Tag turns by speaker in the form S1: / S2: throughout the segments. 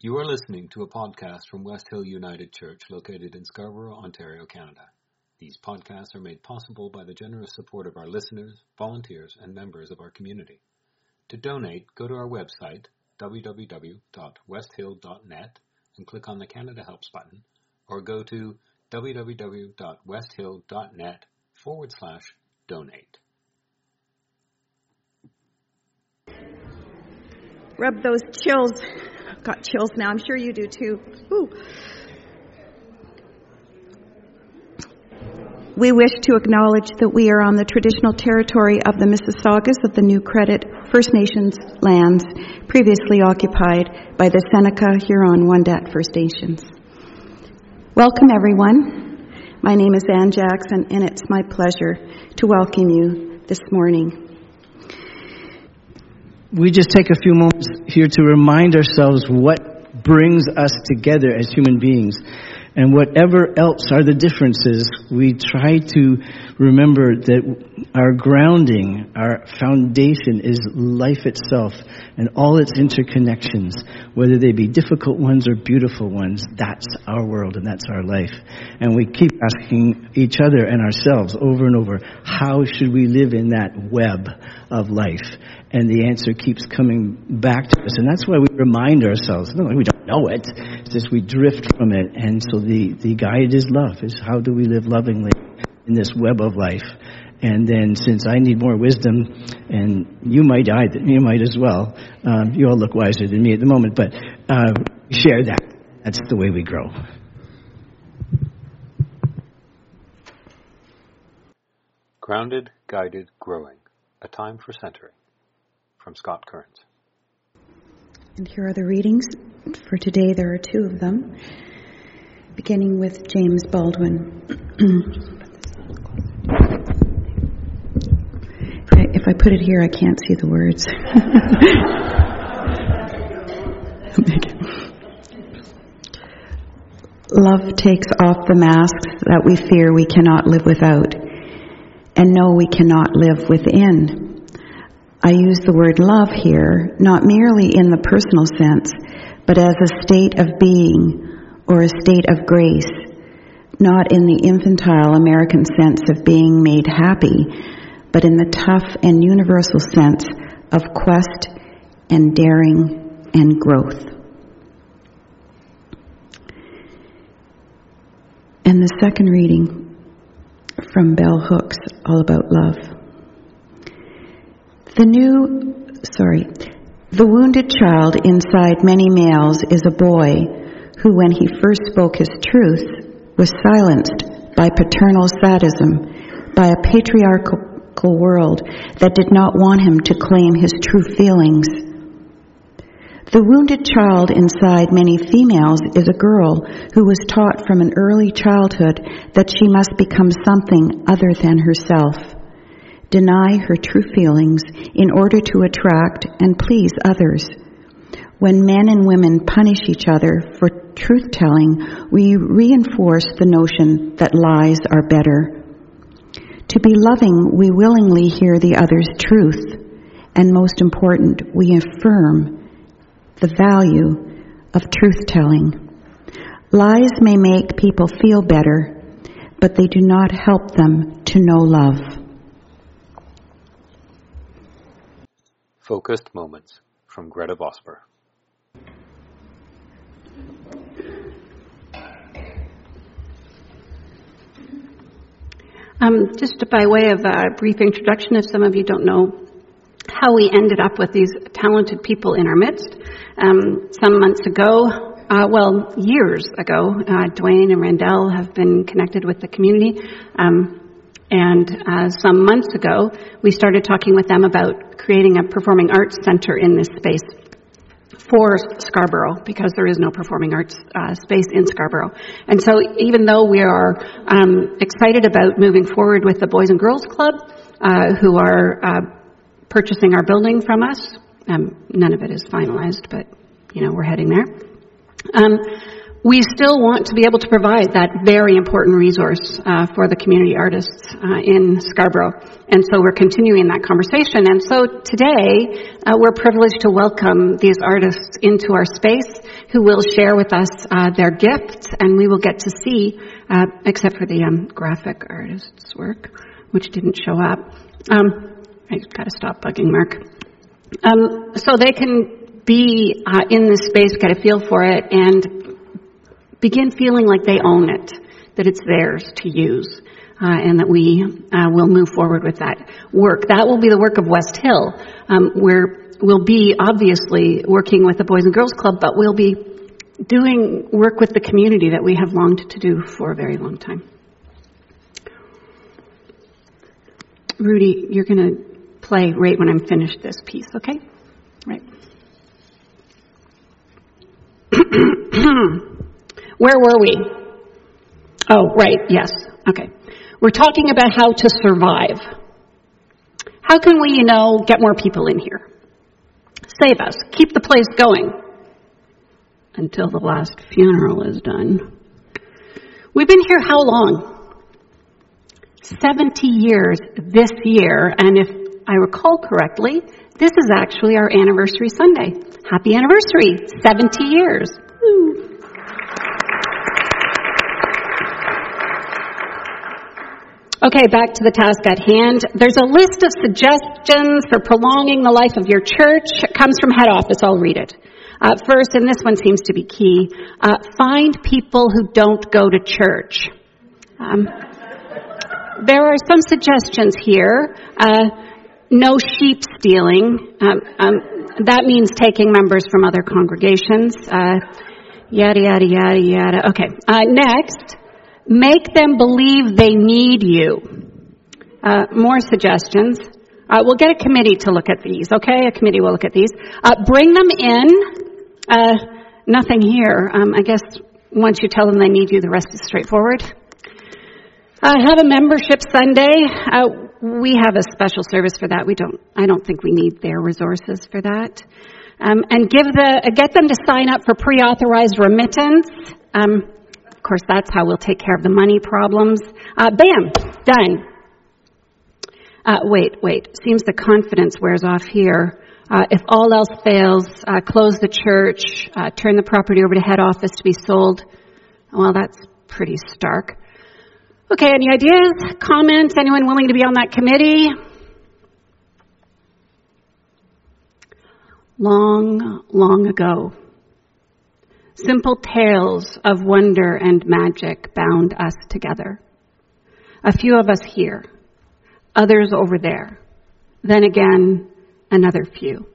S1: You are listening to a podcast from West Hill United Church located in Scarborough, Ontario, Canada. These podcasts are made possible by the generous support of our listeners, volunteers, and members of our community. To donate, go to our website, www.westhill.net, and click on the Canada Helps button, or go to www.westhill.net forward slash donate.
S2: Rub those chills got chills now. I'm sure you do too. Ooh. We wish to acknowledge that we are on the traditional territory of the Mississaugas of the New Credit First Nations lands previously occupied by the Seneca Huron Wendat First Nations. Welcome, everyone. My name is Ann Jackson, and it's my pleasure to welcome you this morning
S3: we just take a few moments here to remind ourselves what brings us together as human beings. And whatever else are the differences, we try to remember that our grounding, our foundation is life itself and all its interconnections, whether they be difficult ones or beautiful ones. That's our world and that's our life. And we keep asking each other and ourselves over and over, how should we live in that web of life? and the answer keeps coming back to us. And that's why we remind ourselves, no, we don't know it, it's just we drift from it. And so the, the guide is love, is how do we live lovingly in this web of life. And then since I need more wisdom, and you might either, you might as well, um, you all look wiser than me at the moment, but uh, share that. That's the way we grow.
S1: Grounded, guided, growing. A time for centering from Scott Kearns.
S2: And here are the readings. For today, there are two of them, beginning with James Baldwin. if I put it here, I can't see the words. Love takes off the masks that we fear we cannot live without and know we cannot live within. I use the word love here not merely in the personal sense, but as a state of being or a state of grace, not in the infantile American sense of being made happy, but in the tough and universal sense of quest and daring and growth. And the second reading from Bell Hooks, All About Love. The new, sorry, the wounded child inside many males is a boy who, when he first spoke his truth, was silenced by paternal sadism, by a patriarchal world that did not want him to claim his true feelings. The wounded child inside many females is a girl who was taught from an early childhood that she must become something other than herself deny her true feelings in order to attract and please others. When men and women punish each other for truth telling, we reinforce the notion that lies are better. To be loving, we willingly hear the other's truth, and most important, we affirm the value of truth telling. Lies may make people feel better, but they do not help them to know love.
S1: Focused Moments from Gretta Vosper.
S4: Um, just by way of a brief introduction, if some of you don't know how we ended up with these talented people in our midst, um, some months ago, uh, well, years ago, uh, Dwayne and Randell have been connected with the community. Um, and uh, some months ago, we started talking with them about creating a performing arts center in this space for Scarborough because there is no performing arts uh, space in Scarborough. And so even though we are um, excited about moving forward with the Boys and Girls Club, uh, who are uh, purchasing our building from us, um, none of it is finalized, but you know we're heading there. Um, we still want to be able to provide that very important resource uh, for the community artists uh, in Scarborough. And so we're continuing that conversation. And so today, uh, we're privileged to welcome these artists into our space who will share with us uh, their gifts, and we will get to see, uh, except for the um, graphic artist's work, which didn't show up. Um, I gotta stop bugging Mark. Um, so they can be uh, in this space, get a feel for it, and begin feeling like they own it, that it's theirs to use. Uh, and that we uh, will move forward with that work. That will be the work of West Hill, um, where we'll be obviously working with the Boys and Girls Club, but we'll be doing work with the community that we have longed to do for a very long time. Rudy, you're going to play right when I'm finished this piece, okay? Right. Where were we? Oh, right, yes. Okay. We're talking about how to survive. How can we, you know, get more people in here? Save us. Keep the place going. Until the last funeral is done. We've been here how long? 70 years this year, and if I recall correctly, this is actually our anniversary Sunday. Happy anniversary! 70 years. Woo. Okay, back to the task at hand. There's a list of suggestions for prolonging the life of your church. It comes from head office. I'll read it. Uh, first, and this one seems to be key, uh, find people who don't go to church. Um, there are some suggestions here. Uh, no sheep stealing. Um, um, that means taking members from other congregations. Uh, yada yada yada yada. Okay. Uh, next, Make them believe they need you. Uh, more suggestions. Uh, we'll get a committee to look at these, okay? A committee will look at these. Uh, bring them in. Uh, nothing here. Um, I guess once you tell them they need you, the rest is straightforward. Have a membership Sunday. Uh, we have a special service for that. We don't. I don't think we need their resources for that. Um, and give the get them to sign up for pre-authorized remittance. Um, of course, that's how we'll take care of the money problems. Uh, bam, done. Uh, wait, wait. Seems the confidence wears off here. Uh, if all else fails, uh, close the church, uh, turn the property over to head office to be sold. Well, that's pretty stark. Okay, any ideas, comments? Anyone willing to be on that committee? Long, long ago, Simple tales of wonder and magic bound us together. A few of us here, others over there, then again, another few.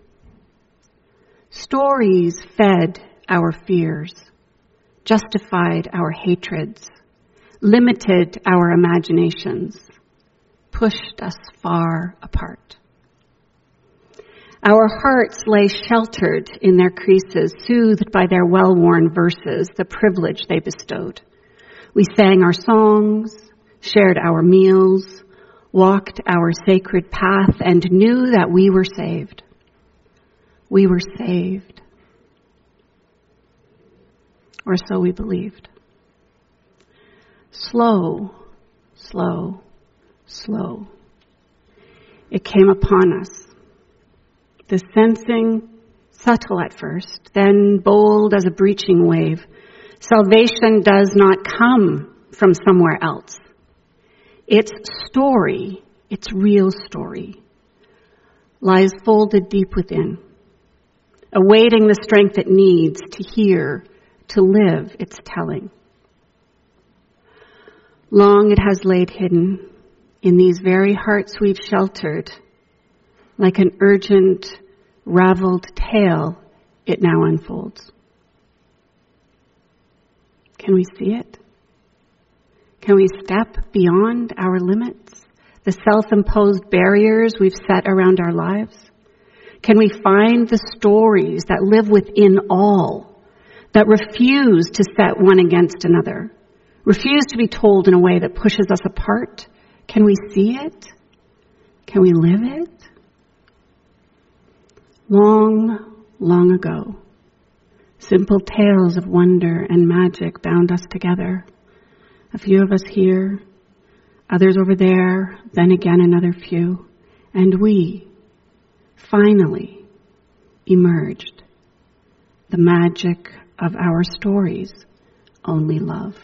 S4: Stories fed our fears, justified our hatreds, limited our imaginations, pushed us far apart. Our hearts lay sheltered in their creases, soothed by their well worn verses, the privilege they bestowed. We sang our songs, shared our meals, walked our sacred path, and knew that we were saved. We were saved. Or so we believed. Slow, slow, slow. It came upon us the sensing subtle at first, then bold as a breaching wave. Salvation does not come from somewhere else. Its story, its real story, lies folded deep within, awaiting the strength it needs to hear, to live its telling. Long it has laid hidden in these very hearts we've sheltered like an urgent, raveled tale, it now unfolds. Can we see it? Can we step beyond our limits, the self imposed barriers we've set around our lives? Can we find the stories that live within all, that refuse to set one against another, refuse to be told in a way that pushes us apart? Can we see it? Can we live it? long, long ago, Simple tales of wonder and magic bound us together. A few of us here, others over there, then again another few, and we finally emerged. The magic of our stories, only love.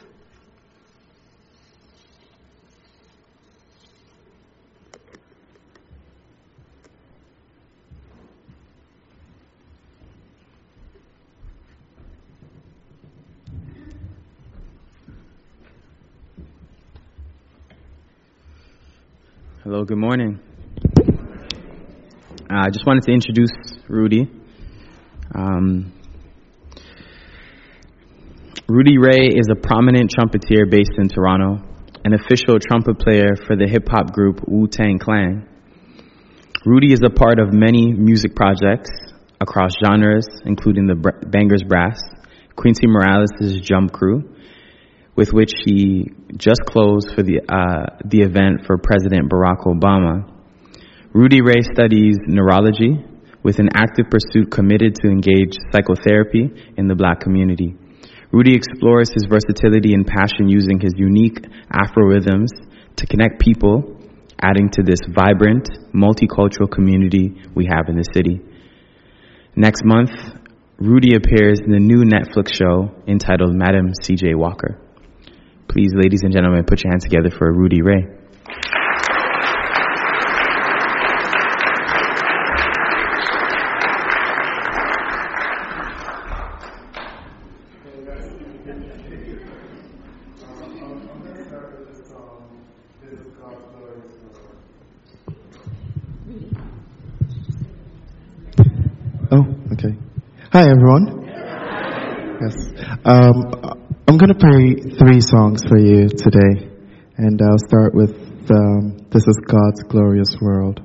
S5: Hello, good morning. Uh, I just wanted to introduce Rudy. Um, Rudy Ray is a prominent trumpeter based in Toronto, an official trumpet player for the hip hop group Wu Tang Clan. Rudy is a part of many music projects across genres, including the Bangers Brass, Quincy Morales' Jump Crew, with which he just closed for the, uh, the event for President Barack Obama. Rudy Ray studies neurology with an active pursuit committed to engage psychotherapy in the black community. Rudy explores his versatility and passion using his unique Afro rhythms to connect people, adding to this vibrant, multicultural community we have in the city. Next month, Rudy appears in the new Netflix show entitled Madam C.J. Walker. Please, ladies and gentlemen, put your hands together for Rudy Ray.
S6: Oh, okay. Hi, everyone. Yes. Um, I'm going to play three songs for you today, and I'll start with um, This is God's Glorious World.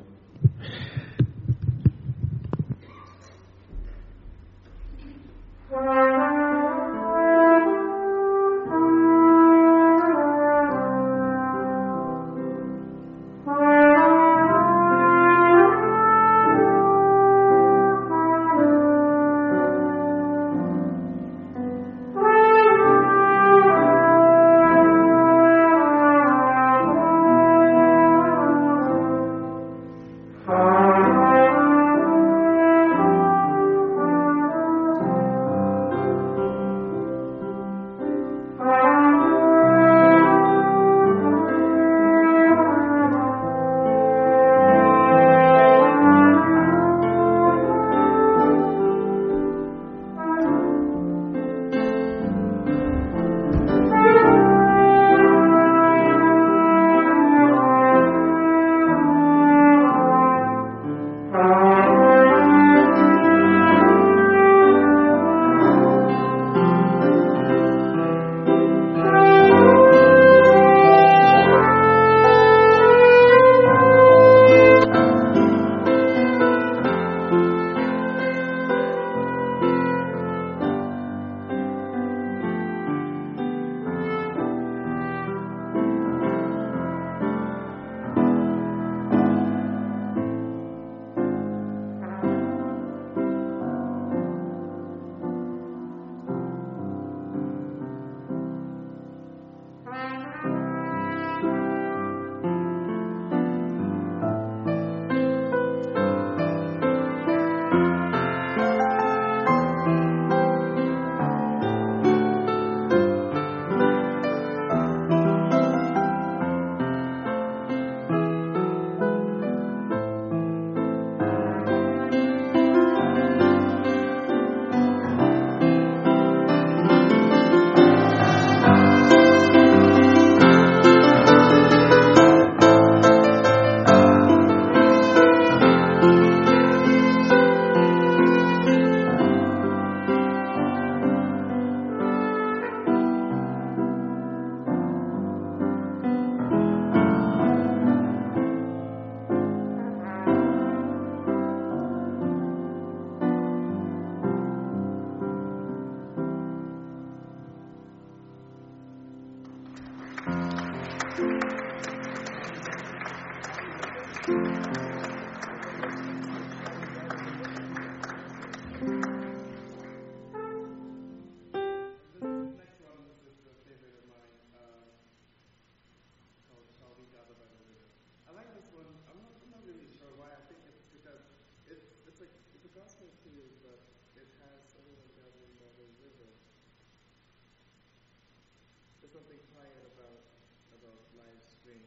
S6: Something quiet about about live stream.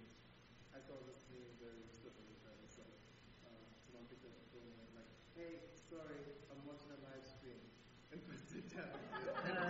S6: I thought this meme very. That it's like uh, some people going like, "Hey, sorry, I'm watching a live stream," and puts it down.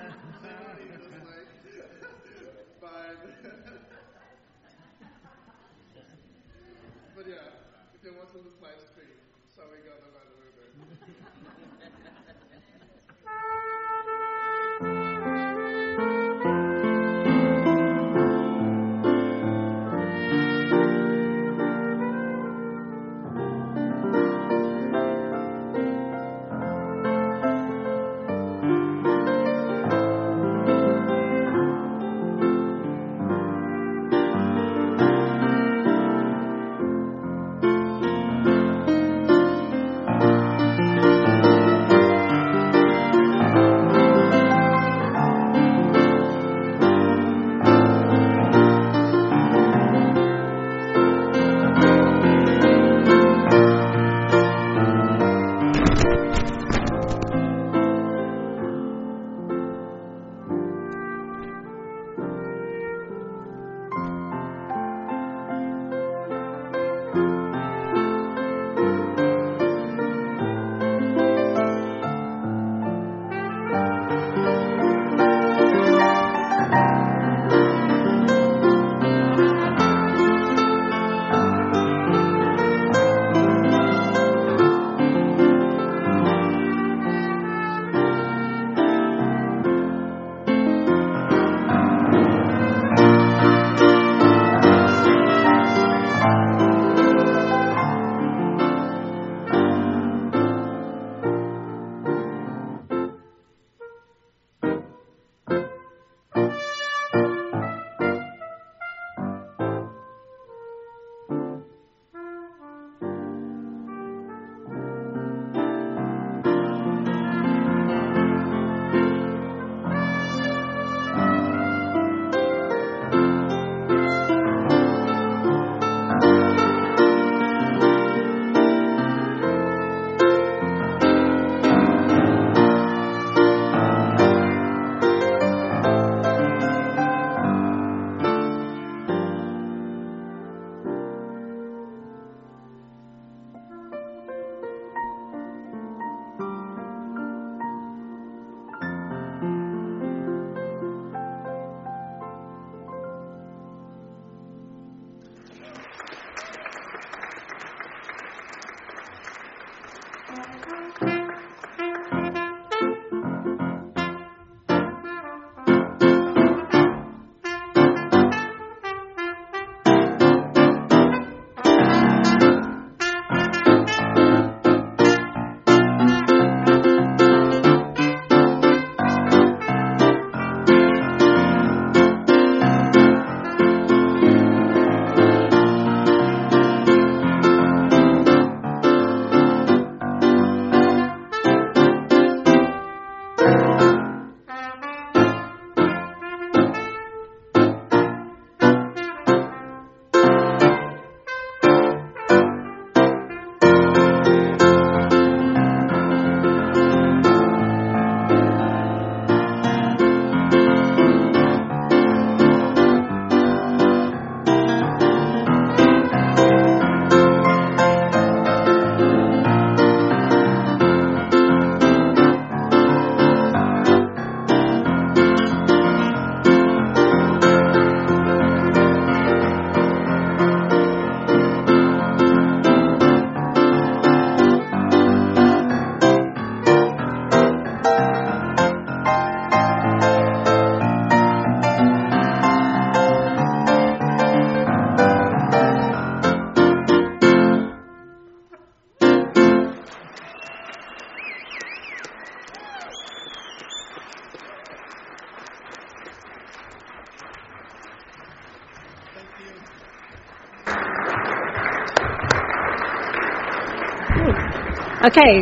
S4: Okay,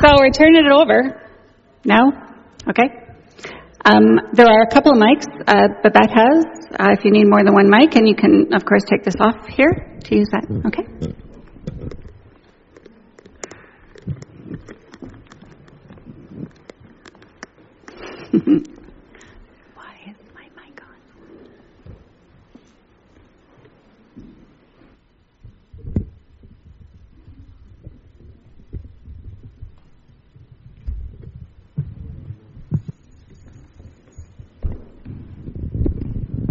S4: so we're turning it over. now. Okay. Um, there are a couple of mics uh, Babette has, uh, if you need more than one mic, and you can, of course, take this off here to use that. Okay?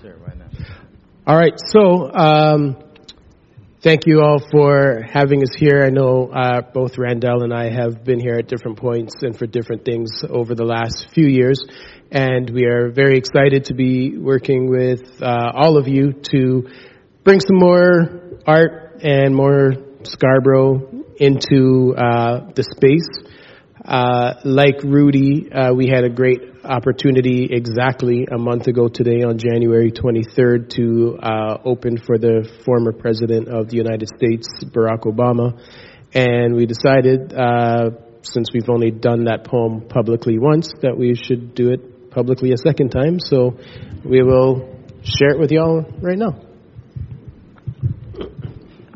S5: Sure, why not?
S7: All right, so um, thank you all for having us here. I know uh, both Randell and I have been here at different points and for different things over the last few years, and we are very excited to be working with uh, all of you to bring some more art and more Scarborough into uh, the space. Uh, like Rudy, uh, we had a great opportunity exactly a month ago today on January 23rd to uh, open for the former president of the United States, Barack Obama. And we decided, uh, since we've only done that poem publicly once, that we should do it publicly a second time. So we will share it with y'all right now.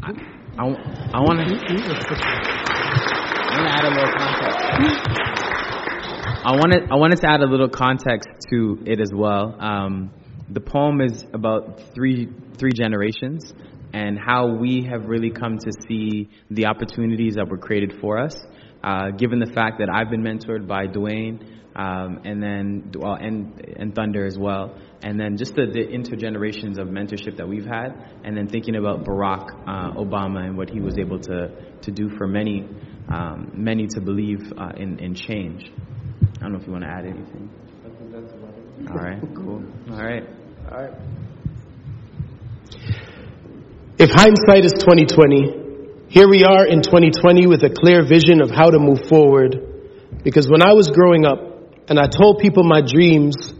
S5: I, I. I want to add a little context. I wanted I wanted to add a little context to it as well. Um, the poem is about three three generations and how we have really come to see the opportunities that were created for us. Uh, given the fact that I've been mentored by Dwayne um, and then well, and and Thunder as well, and then just the, the intergenerations of mentorship that we've had, and then thinking about Barack uh, Obama and what he was able to to do for many um, many to believe uh, in in change. I don't know if you want to add anything. All right, cool. All right.
S7: All right. If hindsight is 2020, here we are in 2020 with a clear vision of how to move forward. Because when I was growing up and I told people my dreams,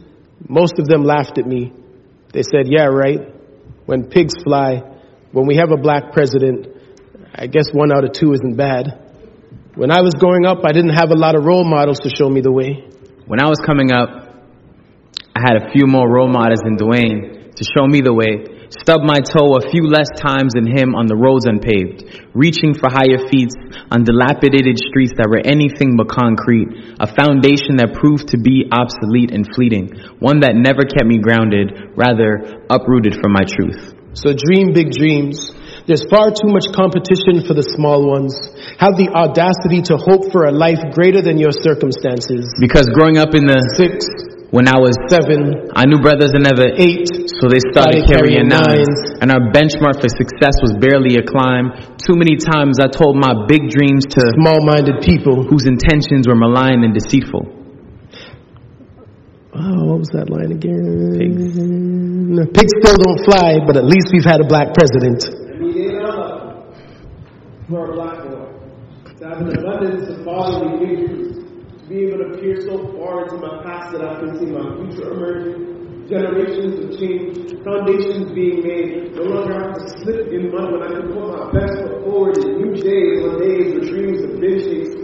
S7: most of them laughed at me. They said, yeah, right. When pigs fly, when we have a black president, I guess one out of two isn't bad. When I was growing up, I didn't have a lot of role models to show me the way.
S5: When I was coming up, I had a few more role models than Dwayne to show me the way. Stubbed my toe a few less times than him on the roads unpaved, reaching for higher feats on dilapidated streets that were anything but concrete, a foundation that proved to be obsolete and fleeting, one that never kept me grounded, rather uprooted from my truth.
S7: So dream big dreams. There's far too much competition for the small ones. Have the audacity to hope for a life greater than your circumstances.
S5: Because growing up in the
S7: Six,
S5: when I was
S7: seven,
S5: I knew brothers that never
S7: eight,
S5: So they started
S7: Started
S5: carrying
S7: carrying
S5: nines.
S7: nines.
S5: And our benchmark for success was barely a climb. Too many times I told my big dreams to
S7: small-minded people.
S5: whose intentions were malign and deceitful.
S7: Oh, what was that line again? Pigs. Pigs still don't fly, but at least we've had a black president.
S8: For a boy. To have an abundance of fatherly figures. To be able to peer so far into my past that I can see my future emerging. Generations of change, foundations being made. No longer have to slip in mud when I can put my best foot forward in new days on days where dreams been chased.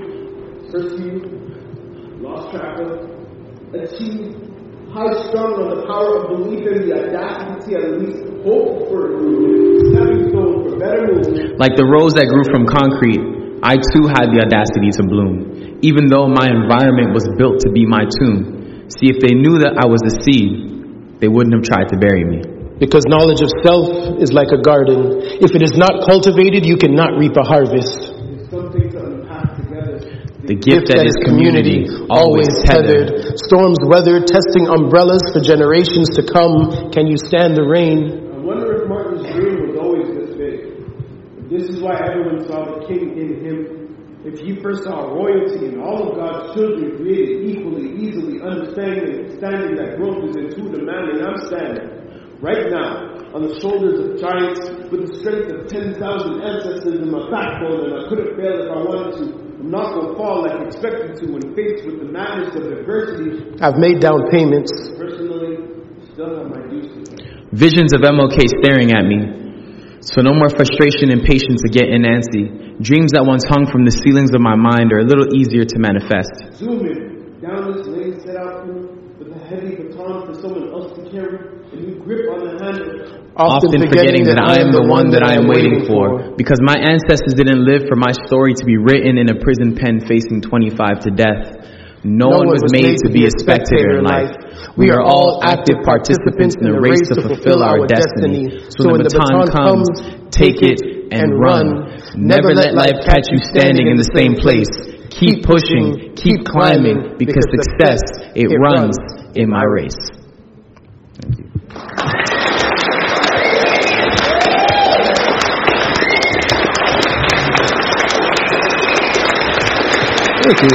S8: Pursued, lost track of, achieved, high strung on the power of belief and the audacity to at least hope for improvement. Stepping stone for better movement.
S5: Like the rose that grew from concrete, I too had the audacity to bloom, even though my environment was built to be my tomb. See, if they knew that I was a seed, they wouldn't have tried to bury me.
S7: Because knowledge of self is like a garden. If it is not cultivated, you cannot reap a harvest.
S8: There's something to unpack together.
S5: The gift that is community, always tethered.
S7: Storms weathered, testing umbrellas for generations to come. Can you stand the rain?
S8: I wonder if Martin's dream was always this big. This is why everyone saw the king in him. If he first saw royalty and all of God's children created equally, easily, understanding, understanding that growth is in too demanding, I'm standing right now on the shoulders of giants with the strength of 10,000 ancestors in my backbone, and I couldn't fail if I wanted to. I'm not going to fall like expected to when faced with the madness of adversity.
S7: I've made down payments.
S8: Personally, still have my dues to.
S5: Visions of MLK staring at me. So no more frustration and patience to get in Nancy. Dreams that once hung from the ceilings of my mind are a little easier to manifest.
S8: Zoom in, down this lane set out through, with
S9: heavy baton for someone else to carry, and you grip on the hand
S5: often forgetting that I am the one that I am waiting for. Because my ancestors didn't live for my story to be written in a prison pen facing 25 to death. No, no one was made to be a spectator in life. We are all active participants in the race to fulfill our destiny. So when the time comes, take it and run. Never let life catch you standing in the same place. Keep pushing, keep climbing, because success, it runs in my race. Thank you.
S7: Thank you.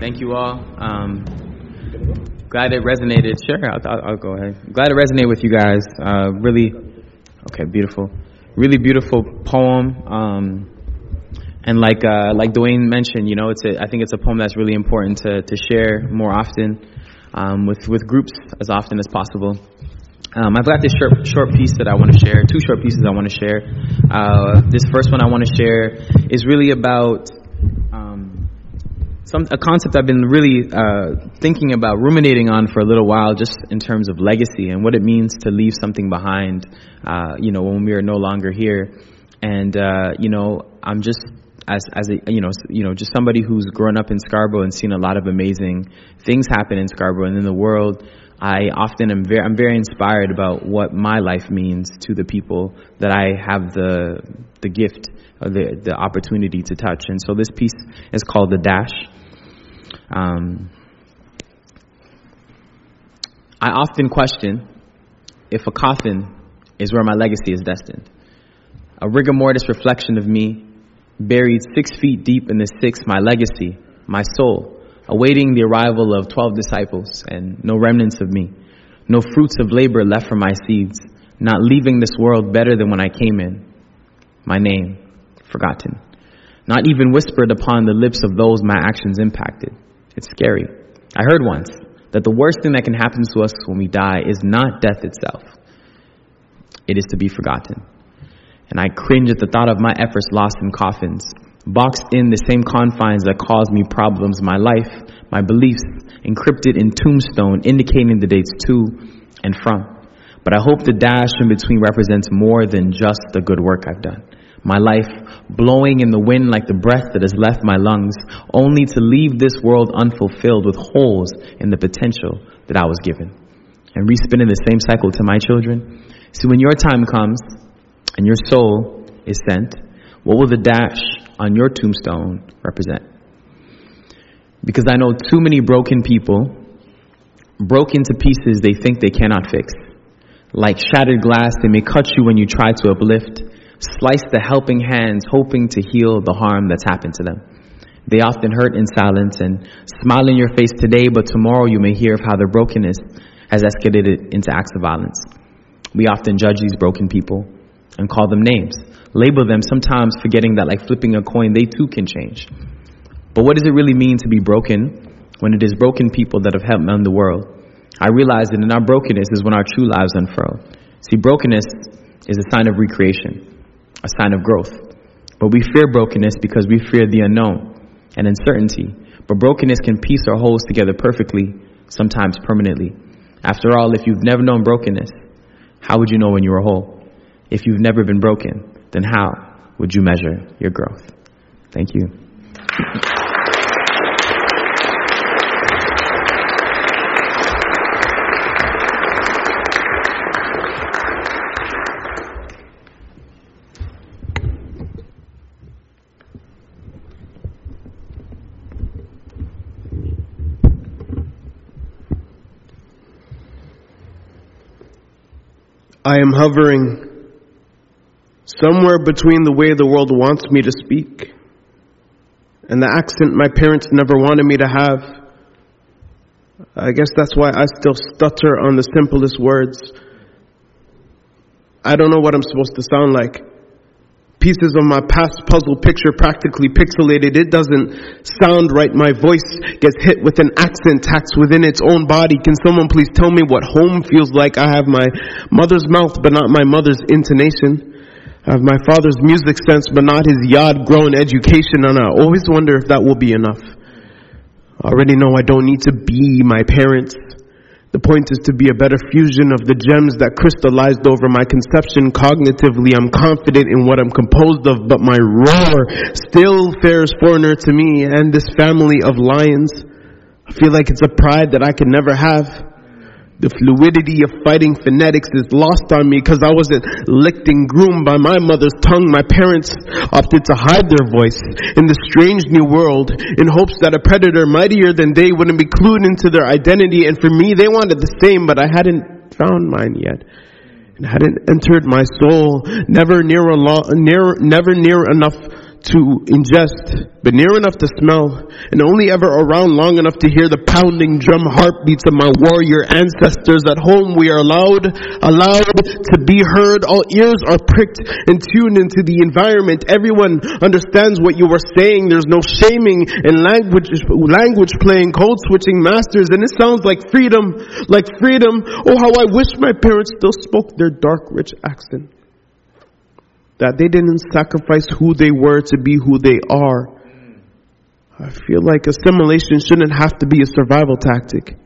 S5: Thank you all. Um, glad it resonated. Sure, I'll, I'll, go ahead. Glad it resonated with you guys. Uh, really, okay, beautiful. Really beautiful poem. Um, and like uh, like Dwayne mentioned, you know, it's a, I think it's a poem that's really important to, to share more often um, with with groups as often as possible. Um, I've got this short short piece that I want to share. Two short pieces I want to share. Uh, this first one I want to share is really about um, some a concept I've been really uh, thinking about, ruminating on for a little while, just in terms of legacy and what it means to leave something behind. Uh, you know, when we are no longer here, and uh, you know, I'm just as as a you know you know just somebody who's grown up in Scarborough and seen a lot of amazing things happen in Scarborough and in the world. I often am very I'm very inspired about what my life means to the people that I have the the gift or the the opportunity to touch. And so this piece is called the dash. Um, I often question if a coffin is where my legacy is destined. A rigor mortis reflection of me buried six feet deep in the Styx, my legacy, my soul, awaiting the arrival of twelve disciples, and no remnants of me, no fruits of labor left from my seeds, not leaving this world better than when I came in. My name, forgotten. Not even whispered upon the lips of those my actions impacted. It's scary. I heard once that the worst thing that can happen to us when we die is not death itself, it is to be forgotten and I cringe at the thought of my efforts lost in coffins, boxed in the same confines that caused me problems, my life, my beliefs, encrypted in tombstone, indicating the dates to and from. But I hope the dash in between represents more than just the good work I've done. My life blowing in the wind like the breath that has left my lungs, only to leave this world unfulfilled with holes in the potential that I was given. And respinning the same cycle to my children. See, when your time comes, and your soul is sent, what will the dash on your tombstone represent? Because I know too many broken people, broken to pieces they think they cannot fix. Like shattered glass, they may cut you when you try to uplift, slice the helping hands, hoping to heal the harm that's happened to them. They often hurt in silence and smile in your face today, but tomorrow you may hear of how their brokenness has escalated into acts of violence. We often judge these broken people and call them names. Label them, sometimes forgetting that, like flipping a coin, they too can change. But what does it really mean to be broken when it is broken people that have helped mend the world? I realize that in our brokenness is when our true lives unfurl. See, brokenness is a sign of recreation, a sign of growth. But we fear brokenness because we fear the unknown and uncertainty. But brokenness can piece our wholes together perfectly, sometimes permanently. After all, if you've never known brokenness, how would you know when you were whole? If you've never been broken, then how would you measure your growth? Thank you.
S9: I am hovering somewhere between the way the world wants me to speak and the accent my parents never wanted me to have. I guess that's why I still stutter on the simplest words. I don't know what I'm supposed to sound like. Pieces of my past puzzle picture practically pixelated. It doesn't sound right. My voice gets hit with an accent tax within its own body. Can someone please tell me what home feels like? I have my mother's mouth, but not my mother's intonation. Have my father's music sense, but not his yard grown education, and I always wonder if that will be enough. I already know I don't need to be my parents. The point is to be a better fusion of the gems that crystallized over my conception cognitively. I'm confident in what I'm composed of, but my roar still fares foreigner to me and this family of lions. I feel like it's a pride that I can never have. The fluidity of fighting phonetics is lost on me because I wasn't licked and groomed by my mother's tongue. My parents opted to hide their voice in the strange new world in hopes that a predator mightier than they wouldn't be clued into their identity. And for me, they wanted the same, but I hadn't found mine yet. And hadn't entered my soul, never near, lo- near, never near enough to ingest, but near enough to smell, and only ever around long enough to hear the pounding drum heartbeats of my warrior ancestors. At home, we are allowed, allowed to be heard. All ears are pricked and tuned into the environment. Everyone understands what you are saying. There's no shaming and language, language playing, code switching masters, and it sounds like freedom, like freedom. Oh, how I wish my parents still spoke their dark, rich accent that they didn't sacrifice who they were to be who they are. I feel like assimilation shouldn't have to be a survival tactic.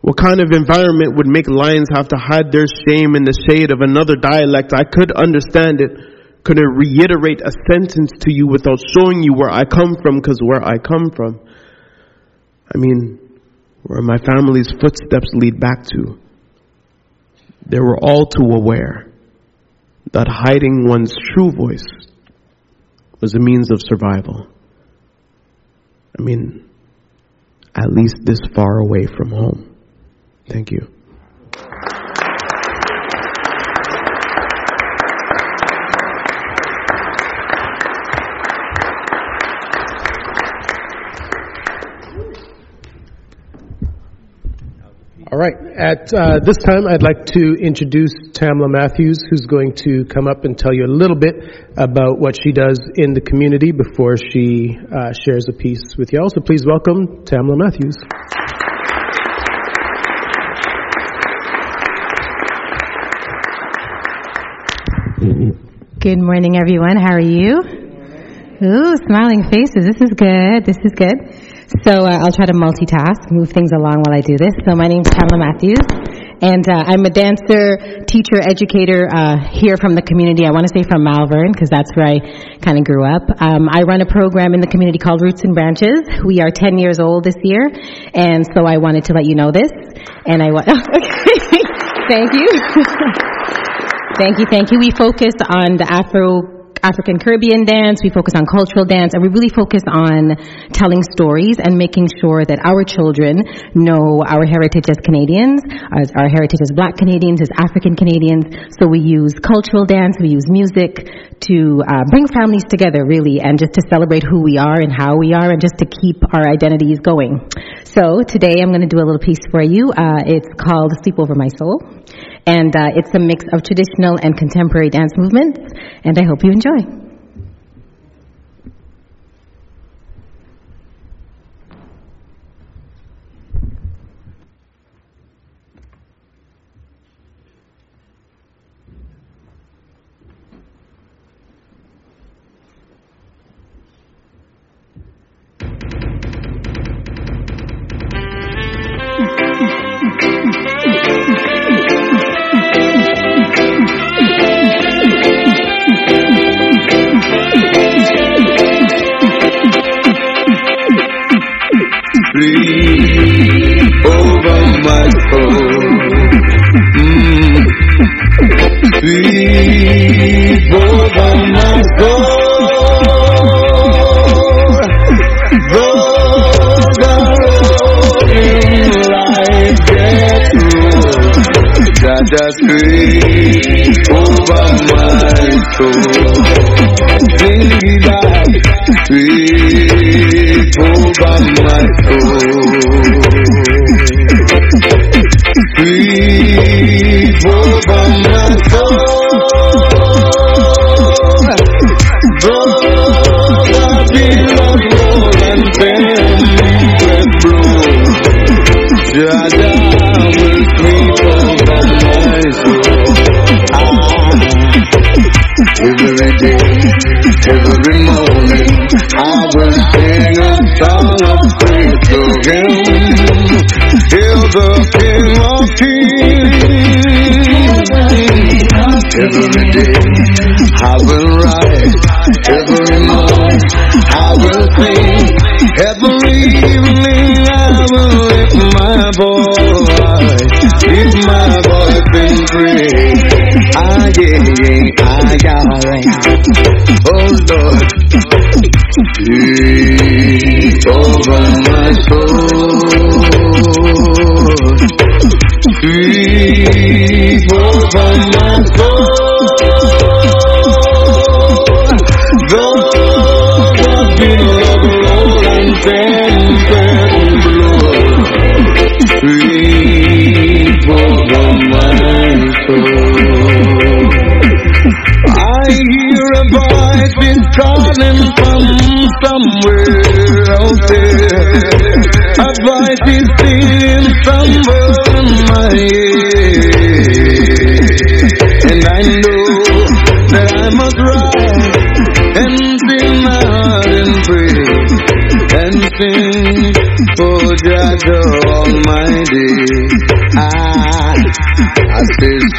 S9: What kind of environment would make lions have to hide their shame in the shade of another dialect? I could understand it. Could I reiterate a sentence to you without showing you where I come from? Because where I come from, I mean, where my family's footsteps lead back to, they were all too aware that hiding one's true voice was a means of survival. I mean, at least this far away from home. Thank you.
S7: All right. At uh, this time, I'd like to introduce Tamla Matthews, who's going to come up and tell you a little bit about what she does in the community before she uh, shares a piece with y'all. So please welcome Tamla Matthews.
S10: Good morning, everyone. How are you? Ooh, smiling faces. This is good. This is good. So uh, I'll try to multitask, move things along while I do this. So my name's Pamela Matthews, and uh, I'm a dancer, teacher, educator uh, here from the community. I want to say from Malvern because that's where I kind of grew up. Um, I run a program in the community called Roots and Branches. We are 10 years old this year, and so I wanted to let you know this. And I want. okay. thank you. Thank you, thank you. We focus on the Afro African Caribbean dance, we focus on cultural dance, and we really focus on telling stories and making sure that our children know our heritage as Canadians, as our heritage as black Canadians, as African Canadians. So we use cultural dance, we use music to uh, bring families together really and just to celebrate who we are and how we are and just to keep our identities going. So today I'm going to do a little piece for you. Uh, it's called Sleep Over My Soul and uh, it's a mix of traditional and contemporary dance movements, and I hope you enjoy.
S11: Over my soul. Sleep over the King of Kings. Every day, I will rise. Every morning, I will sing. Every evening, I will lift my voice. Lift my voice in praise. Ah, yeah, yeah, ah, yeah. Oh, Lord. Sweep over my soul. I hear a voice is calling from somewhere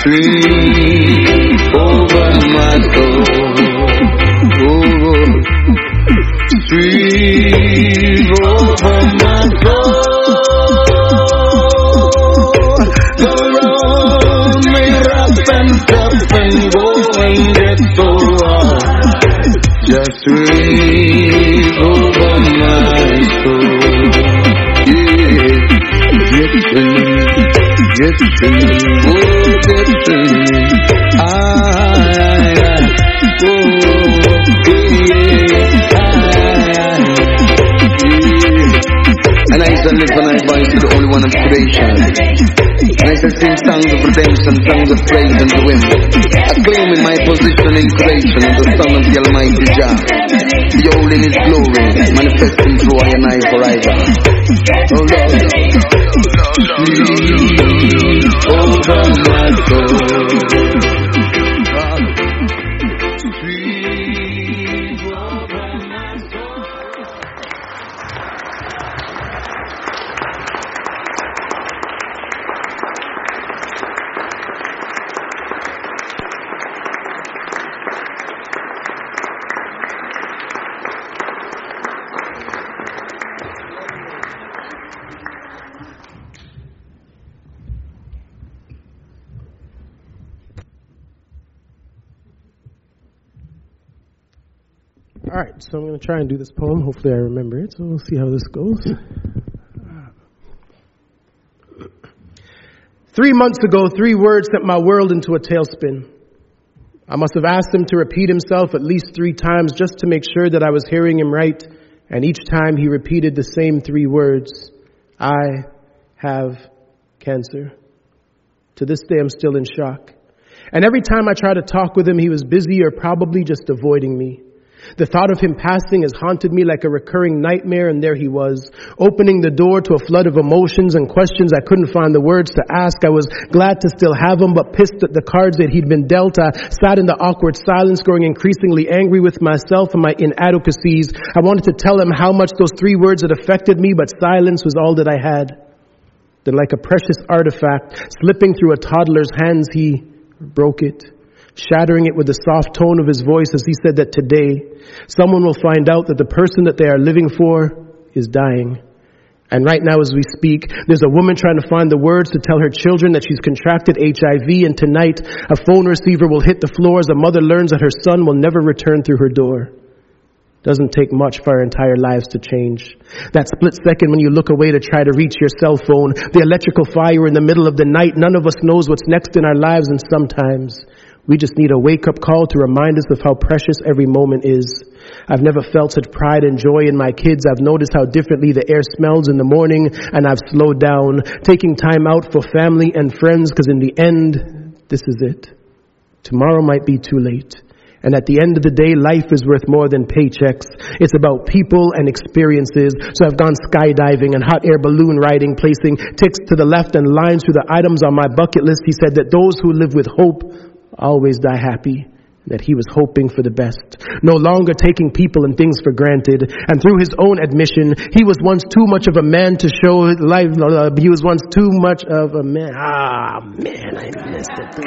S11: say sweep over my soul. Oh, sweep over my rough and and go and get so. Just over my. Yeah, get get to oh, the only one of creation. And I to sing songs of redemption, songs of praise unto Him. Acclaiming my position in creation as the Son of the Almighty Jah. Beholding His glory, manifesting through I and I forever. Oh Lord, sweep over my soul.
S7: All right, so I'm going to try and do this poem. Hopefully, I remember it. So we'll see how this goes. Three months ago, three words sent my world into a tailspin. I must have asked him to repeat himself at least three times just to make sure that I was hearing him right. And each time he repeated the same three words I have cancer. To this day, I'm still in shock. And every time I try to talk with him, he was busy or probably just avoiding me. The thought of him passing has haunted me like a recurring nightmare, and there he was, opening the door to a flood of emotions and questions I couldn't find the words to ask. I was glad to still have him, but pissed at the cards that he'd been dealt. I sat in the awkward silence, growing increasingly angry with myself and my inadequacies. I wanted to tell him how much those three words had affected me, but silence was all that I had. Then, like a precious artifact, slipping through a toddler's hands, he broke it shattering it with the soft tone of his voice as he said that today someone will find out that the person that they are living for is dying. And right now as we speak, there's a woman trying to find the words to tell her children that she's contracted HIV and tonight a phone receiver will hit the floor as a mother learns that her son will never return through her door. Doesn't take much for our entire lives to change. That split second when you look away to try to reach your cell phone, the electrical fire in the middle of the night, none of us knows what's next in our lives and sometimes we just need a wake up call to remind us of how precious every moment is. I've never felt such pride and joy in my kids. I've noticed how differently the air smells in the morning and I've slowed down, taking time out for family and friends because in the end, this is it. Tomorrow might be too late. And at the end of the day, life is worth more than paychecks. It's about people and experiences. So I've gone skydiving and hot air balloon riding, placing ticks to the left and lines through the items on my bucket list. He said that those who live with hope always die happy that he was hoping for the best, no longer taking people and things for granted. And through his own admission, he was once too much of a man to show his life. He was once too much of a man. Ah, man, I missed it.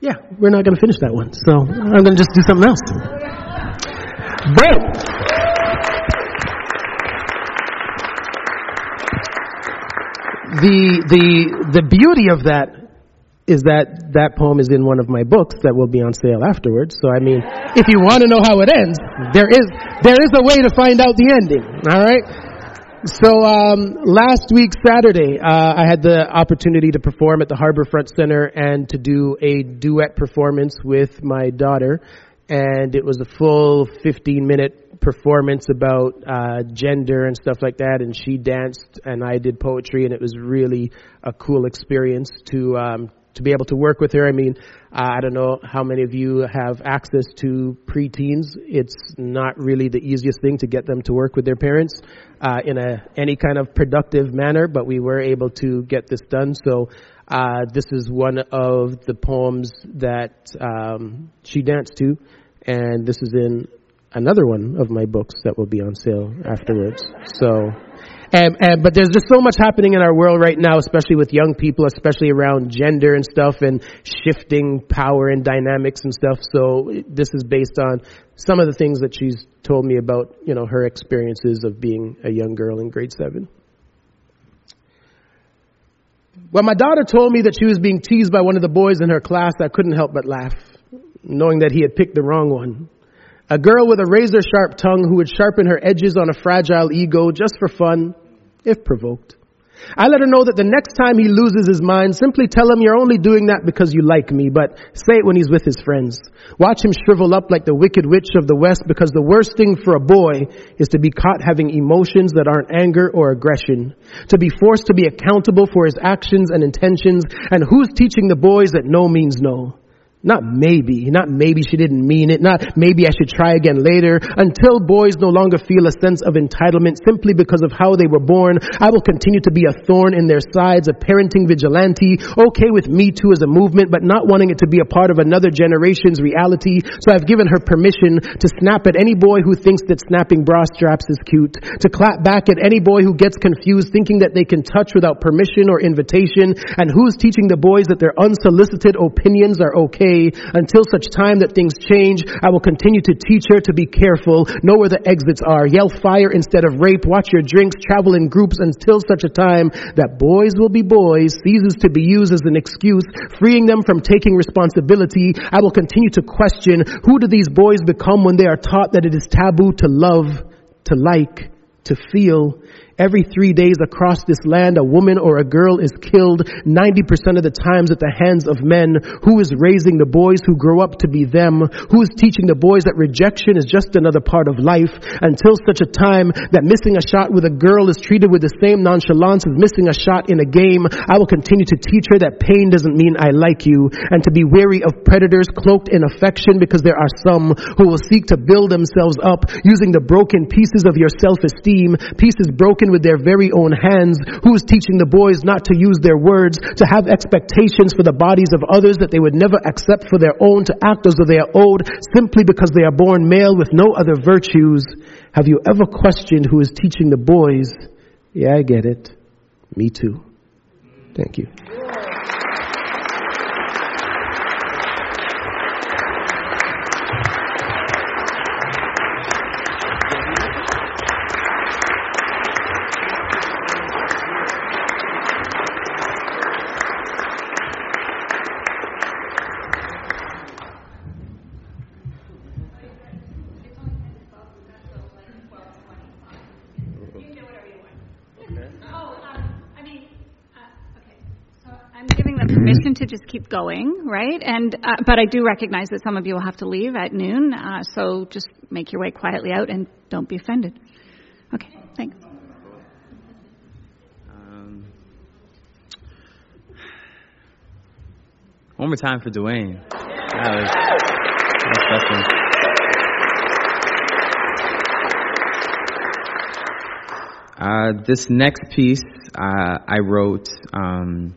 S7: Yeah, we're not going to finish that one, so I'm going to just do something else. But the the the beauty of that is that that poem is in one of my books that will be on sale afterwards. So I mean, if you want to know how it ends, there is there is a way to find out the ending. All right. So um, last week Saturday, uh, I had the opportunity to perform at the Harbourfront Center and to do a duet performance with my daughter, and it was a full 15 minute performance about uh, gender and stuff like that. And she danced, and I did poetry, and it was really a cool experience to um, to be able to work with her. I mean, uh, I don't know how many of you have access to preteens. It's not really the easiest thing to get them to work with their parents uh, in a any kind of productive manner, but we were able to get this done. So uh, this is one of the poems that um, she danced to, and this is in another one of my books that will be on sale afterwards. So. And, and, but there's just so much happening in our world right now, especially with young people, especially around gender and stuff and shifting power and dynamics and stuff. So this is based on some of the things that she's told me about, you know, her experiences of being a young girl in grade seven. When my daughter told me that she was being teased by one of the boys in her class, I couldn't help but laugh, knowing that he had picked the wrong one. A girl with a razor sharp tongue who would sharpen her edges on a fragile ego just for fun, if provoked. I let her know that the next time he loses his mind, simply tell him you're only doing that because you like me, but say it when he's with his friends. Watch him shrivel up like the wicked witch of the West because the worst thing for a boy is to be caught having emotions that aren't anger or aggression. To be forced to be accountable for his actions and intentions, and who's teaching the boys that no means no? Not maybe, not maybe she didn't mean it, not maybe I should try again later. Until boys no longer feel a sense of entitlement simply because of how they were born, I will continue to be a thorn in their sides, a parenting vigilante, okay with Me Too as a movement, but not wanting it to be a part of another generation's reality. So I've given her permission to snap at any boy who thinks that snapping bra straps is cute, to clap back at any boy who gets confused thinking that they can touch without permission or invitation, and who's teaching the boys that their unsolicited opinions are okay until such time that things change. I will continue to teach her to be careful, know where the exits are, yell fire instead of rape, watch your drinks, travel in groups until such a time that boys will be boys. Ceases to be used as an excuse, freeing them from taking responsibility. I will continue to question who do these boys become when they are taught that it is taboo to love, to like, to feel, Every three days across this land, a woman or a girl is killed 90% of the times at the hands of men. Who is raising the boys who grow up to be them? Who is teaching the boys that rejection is just another part of life until such a time that missing a shot with a girl is treated with the same nonchalance as missing a shot in a game? I will continue to teach her that pain doesn't mean I like you and to be wary of predators cloaked in affection because there are some who will seek to build themselves up using the broken pieces of your self-esteem, pieces broken with their very own hands, who's teaching the boys not to use their words, to have expectations for the bodies of others that they would never accept for their own, to act as though they are owed simply because they are born male with no other virtues. Have you ever questioned who is teaching the boys? Yeah, I get it. Me too. Thank you.
S4: To just keep going, right? And uh, but I do recognize that some of you will have to leave at noon, uh, so just make your way quietly out and don't be offended. Okay, thanks.
S5: Um, One more time for Dwayne. That was, that was special. Uh, this next piece uh, I wrote um,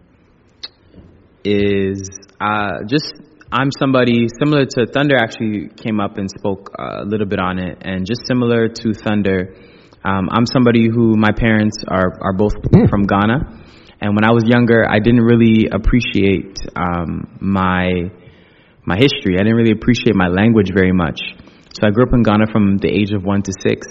S5: is uh, just I'm somebody similar to Thunder. Actually, came up and spoke a little bit on it, and just similar to Thunder, um, I'm somebody who my parents are are both from Ghana, and when I was younger, I didn't really appreciate um, my my history. I didn't really appreciate my language very much. So I grew up in Ghana from the age of one to six.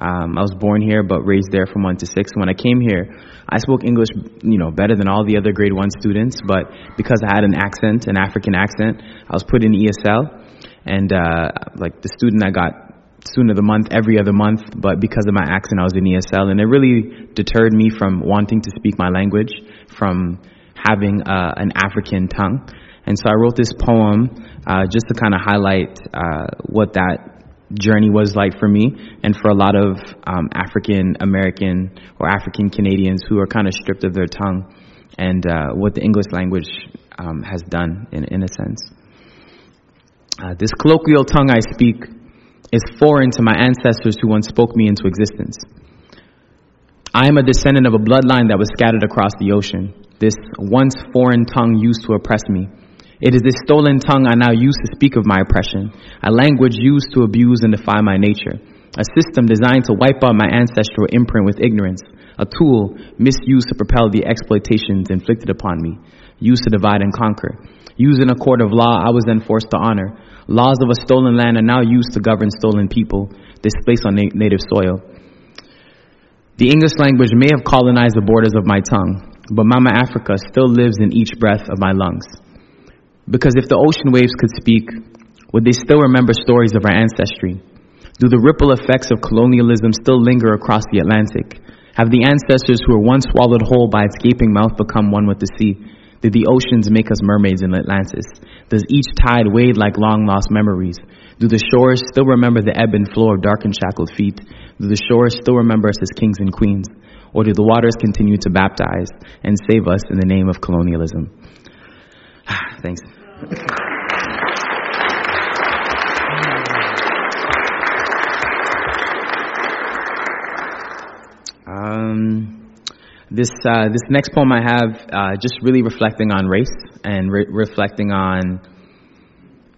S5: Um, I was born here but raised there from one to six. When I came here, I spoke English, you know, better than all the other grade one students. But because I had an accent, an African accent, I was put in ESL. And uh, like the student I got student of the month every other month, but because of my accent, I was in ESL, and it really deterred me from wanting to speak my language, from having uh, an African tongue. And so I wrote this poem uh, just to kind of highlight uh, what that journey was like for me and for a lot of um, African American or African Canadians who are kind of stripped of their tongue and uh, what the English language um, has done in, in a sense. Uh, this colloquial tongue I speak is foreign to my ancestors who once spoke me into existence. I am a descendant of a bloodline that was scattered across the ocean. This once foreign tongue used to oppress me. It is this stolen tongue I now use to speak of my oppression, a language used to abuse and defy my nature, a system designed to wipe out my ancestral imprint with ignorance, a tool misused to propel the exploitations inflicted upon me, used to divide and conquer. Used in a court of law, I was then forced to honor. Laws of a stolen land are now used to govern stolen people, displaced on na- native soil. The English language may have colonized the borders of my tongue, but Mama Africa still lives in each breath of my lungs. Because if the ocean waves could speak, would they still remember stories of our ancestry? Do the ripple effects of colonialism still linger across the Atlantic? Have the ancestors who were once swallowed whole by its gaping mouth become one with the sea? Did the oceans make us mermaids in Atlantis? Does each tide wade like long lost memories? Do the shores still remember the ebb and flow of dark and shackled feet? Do the shores still remember us as kings and queens? Or do the waters continue to baptize and save us in the name of colonialism? Thanks. Um, this uh, this next poem I have uh, just really reflecting on race and re- reflecting on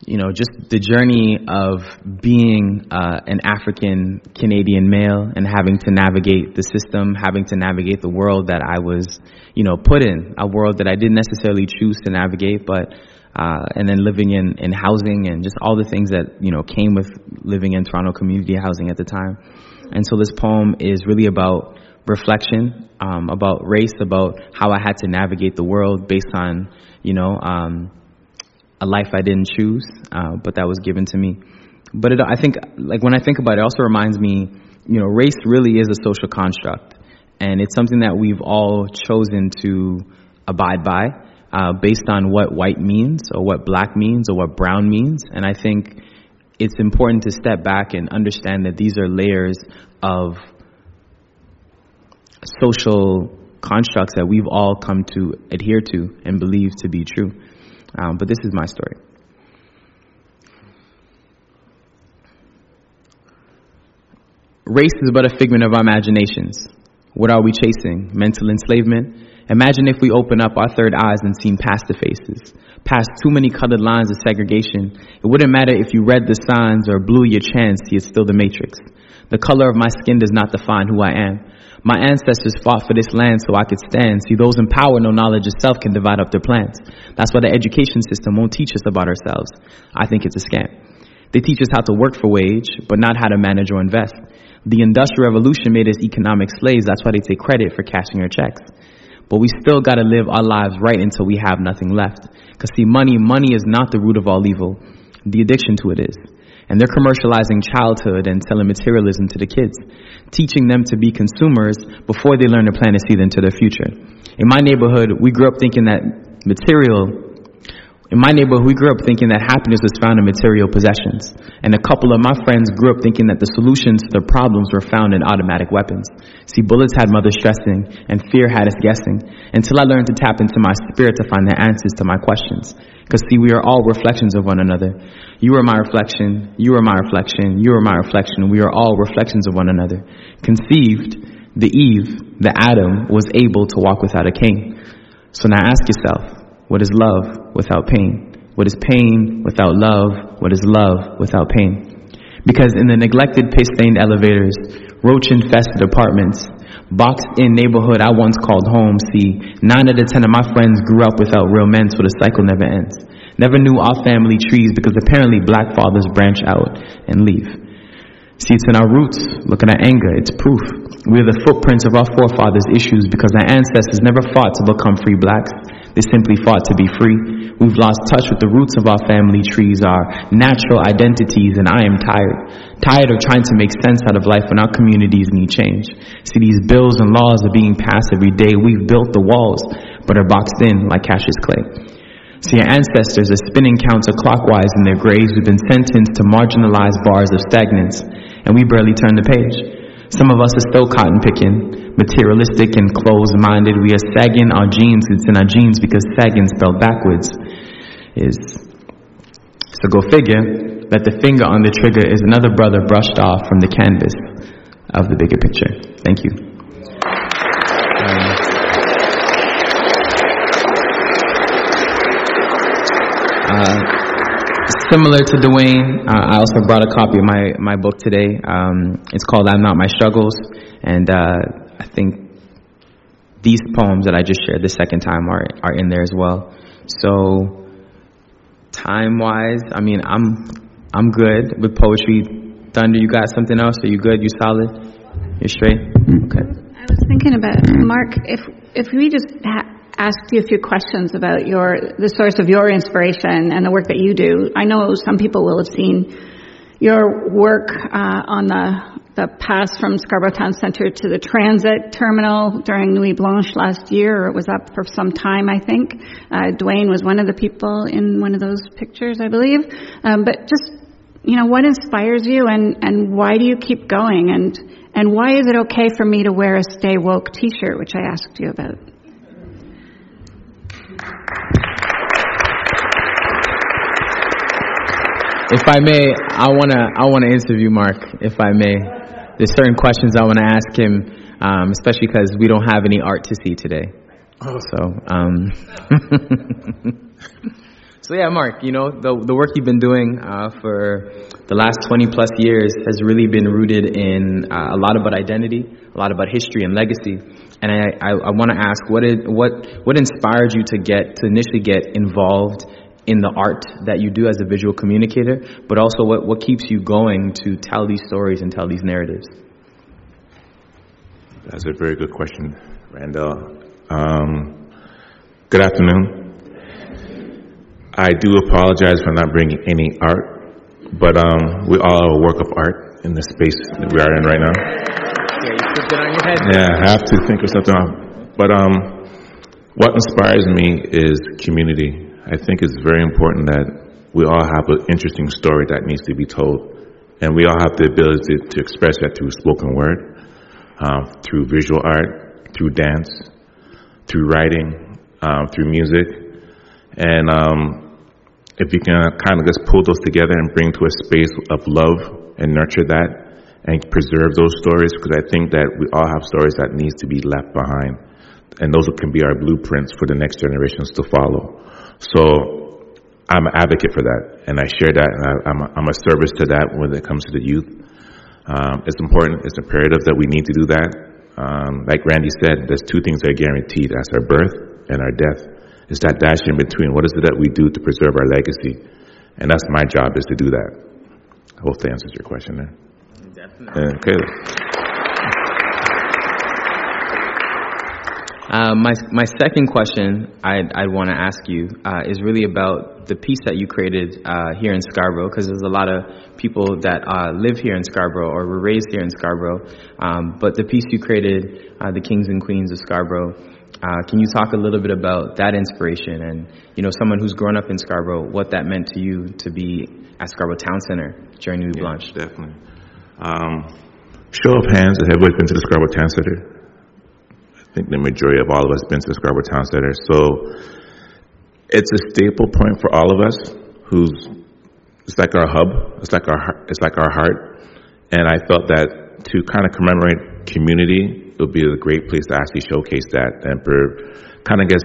S5: you know just the journey of being uh, an African Canadian male and having to navigate the system, having to navigate the world that I was you know put in, a world that I didn't necessarily choose to navigate, but uh, and then living in, in housing and just all the things that you know came with living in Toronto community housing at the time. And so this poem is really about reflection, um, about race, about how I had to navigate the world based on you know um, a life I didn't choose, uh, but that was given to me. But it, I think, like when I think about it, it also reminds me, you know, race really is a social construct, and it's something that we've all chosen to abide by uh, based on what white means or what black means or what brown means. And I think it's important to step back and understand that these are layers of social constructs that we've all come to adhere to and believe to be true. Um, but this is my story. Race is but a figment of our imaginations. What are we chasing? Mental enslavement? Imagine if we open up our third eyes and seen past the faces, past too many colored lines of segregation. It wouldn't matter if you read the signs or blew your chance, it's still the matrix. The color of my skin does not define who I am. My ancestors fought for this land so I could stand. See, those in power know knowledge of self can divide up their plans. That's why the education system won't teach us about ourselves. I think it's a scam. They teach us how to work for wage, but not how to manage or invest. The Industrial Revolution made us economic slaves. That's why they take credit for cashing our checks. But we still got to live our lives right until we have nothing left. Because see, money, money is not the root of all evil. The addiction to it is. And they're commercializing childhood and selling materialism to the kids, teaching them to be consumers before they learn to plan to see into their future. In my neighborhood, we grew up thinking that material In my neighborhood, we grew up thinking that happiness was found in material possessions. And a couple of my friends grew up thinking that the solutions to their problems were found in automatic weapons. See, bullets had mothers stressing, and fear had us guessing, until I learned to tap into my spirit to find the answers to my questions. Because see, we are all reflections of one another. You are my reflection, you are my reflection, you are my reflection, we are all reflections of one another. Conceived, the Eve, the Adam, was able to walk without a king. So now ask yourself, what is love without pain? What is pain without love? What is love without pain? Because in the neglected, piss-stained elevators, roach-infested apartments, boxed-in neighborhood I once called home, see, nine out of ten of my friends grew up without real men, so the cycle never ends. Never knew our family trees because apparently black fathers branch out and leave. See, it's in our roots. Look at anger. It's proof. We are the footprints of our forefathers' issues because our ancestors never fought to become free blacks. They simply fought to be free. We've lost touch with the roots of our family trees, our natural identities, and I am tired. Tired of trying to make sense out of life when our communities need change. See, these bills and laws are being passed every day. We've built the walls, but are boxed in like Cassius Clay. See, our ancestors are spinning counterclockwise in their graves. We've been sentenced to marginalized bars of stagnance, and we barely turn the page. Some of us are still cotton picking, materialistic and closed minded. We are sagging our jeans. It's in our jeans because sagging spelled backwards is. So go figure that the finger on the trigger is another brother brushed off from the canvas of the bigger picture. Thank you. Um, uh, similar to Dwayne, uh, I also brought a copy of my, my book today. Um, it's called I'm Not My Struggles. And uh, I think these poems that I just shared the second time are, are in there as well. So, time wise, I mean, I'm, I'm good with poetry. Thunder, you got something else? Are you good? You solid? You're straight? Okay.
S4: I was thinking about, Mark, if, if we just ha- asked you a few questions about your the source of your inspiration and the work that you do. I know some people will have seen your work uh, on the the pass from Scarborough Town Centre to the transit terminal during Nuit Blanche last year, it was up for some time, I think. Uh, Dwayne was one of the people in one of those pictures, I believe. Um, but just, you know, what inspires you and, and why do you keep going? And, and why is it okay for me to wear a Stay Woke t-shirt, which I asked you about?
S5: If I may, I wanna I wanna interview Mark. If I may, there's certain questions I wanna ask him, um, especially because we don't have any art to see today. So, um, so yeah, Mark. You know the the work you've been doing uh, for the last 20 plus years has really been rooted in uh, a lot about identity, a lot about history and legacy. And I, I, I want to ask, what, did, what, what inspired you to get to initially get involved in the art that you do as a visual communicator, but also what, what keeps you going to tell these stories and tell these narratives?
S12: That's a very good question, Randell. Um, good afternoon. I do apologize for not bringing any art, but um, we all are a work of art in the space that we are in right now. Yeah, I have to think of something. But um, what inspires me is community I think it's very important that we all have an interesting story that needs to be told. And we all have the ability to, to express that through spoken word, uh, through visual art, through dance, through writing, um, through music. And um, if you can kind of just pull those together and bring to a space of love and nurture that and preserve those stories, because I think that we all have stories that needs to be left behind. And those can be our blueprints for the next generations to follow. So I'm an advocate for that, and I share that, and I, am a, I'm a service to that when it comes to the youth. Um, it's important, it's imperative that we need to do that. Um, like Randy said, there's two things that are guaranteed. That's our birth and our death. It's that dash in between. What is it that we do to preserve our legacy? And that's my job is to do that. I hope that answers your question there.
S5: Okay. Uh, my my second question I I want to ask you uh, is really about the piece that you created uh, here in Scarborough because there's a lot of people that uh, live here in Scarborough or were raised here in Scarborough, um, but the piece you created, uh, the Kings and Queens of Scarborough, Uh, can you talk a little bit about that inspiration and, you know, someone who's grown up in Scarborough, what that meant to you to be at Scarborough Town Center during Nuit
S12: Yeah,
S5: Blanche?
S12: definitely. Um, show of hands, have everybody been to the Scarborough Town Center? I think the majority of all of us been to the Scarborough Town Center. So it's a staple point for all of us who's it's like our hub. It's like our it's like our heart. And I felt that to kind of commemorate community, it would be a great place to actually showcase that and for kind of guess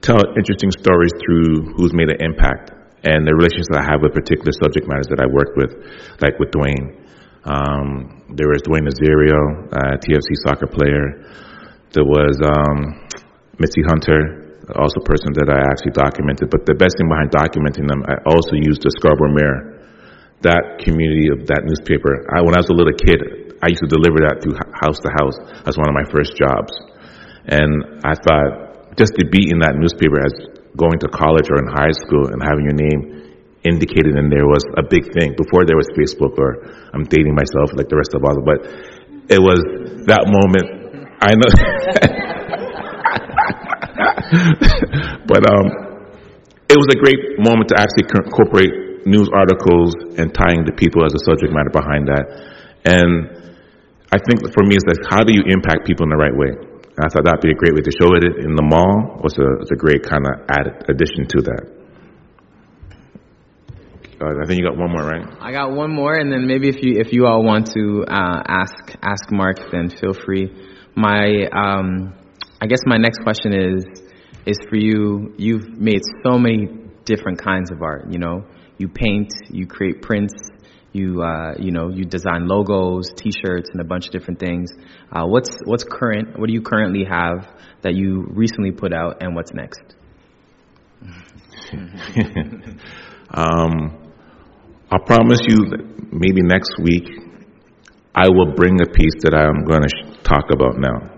S12: tell interesting stories through who's made an impact and the relationships that I have with particular subject matters that I worked with, like with Dwayne. Um, there was Dwayne De Rosario, uh, TFC soccer player. There was um, Missy Hunter, also a person that I actually documented. But the best thing behind documenting them, I also used the Scarborough Mirror, that community of that newspaper. I, when I was a little kid, I used to deliver that through house to house. That's one of my first jobs. And I thought just to be in that newspaper as going to college or in high school and having your name indicated and there was a big thing. Before there was Facebook or I'm dating myself like the rest of us, but it was that moment. I know. but um, it was a great moment to actually incorporate news articles and tying the people as a subject matter behind that. And I think for me, it's like, how do you impact people in the right way? And I thought that'd be a great way to show it in the mall. Was a, was a great kind of added addition to that. Uh, I think you got one more, right?
S5: I got one more, and then maybe if you if you all want to uh, ask ask Mark, then feel free. My um, I guess my next question is is for you. You've made so many different kinds of art. You know, you paint, you create prints, you uh, you know you design logos, T-shirts, and a bunch of different things. Uh, what's what's current? What do you currently have that you recently put out, and what's next?
S12: um, I promise you that maybe next week I will bring a piece that I'm going to talk about now.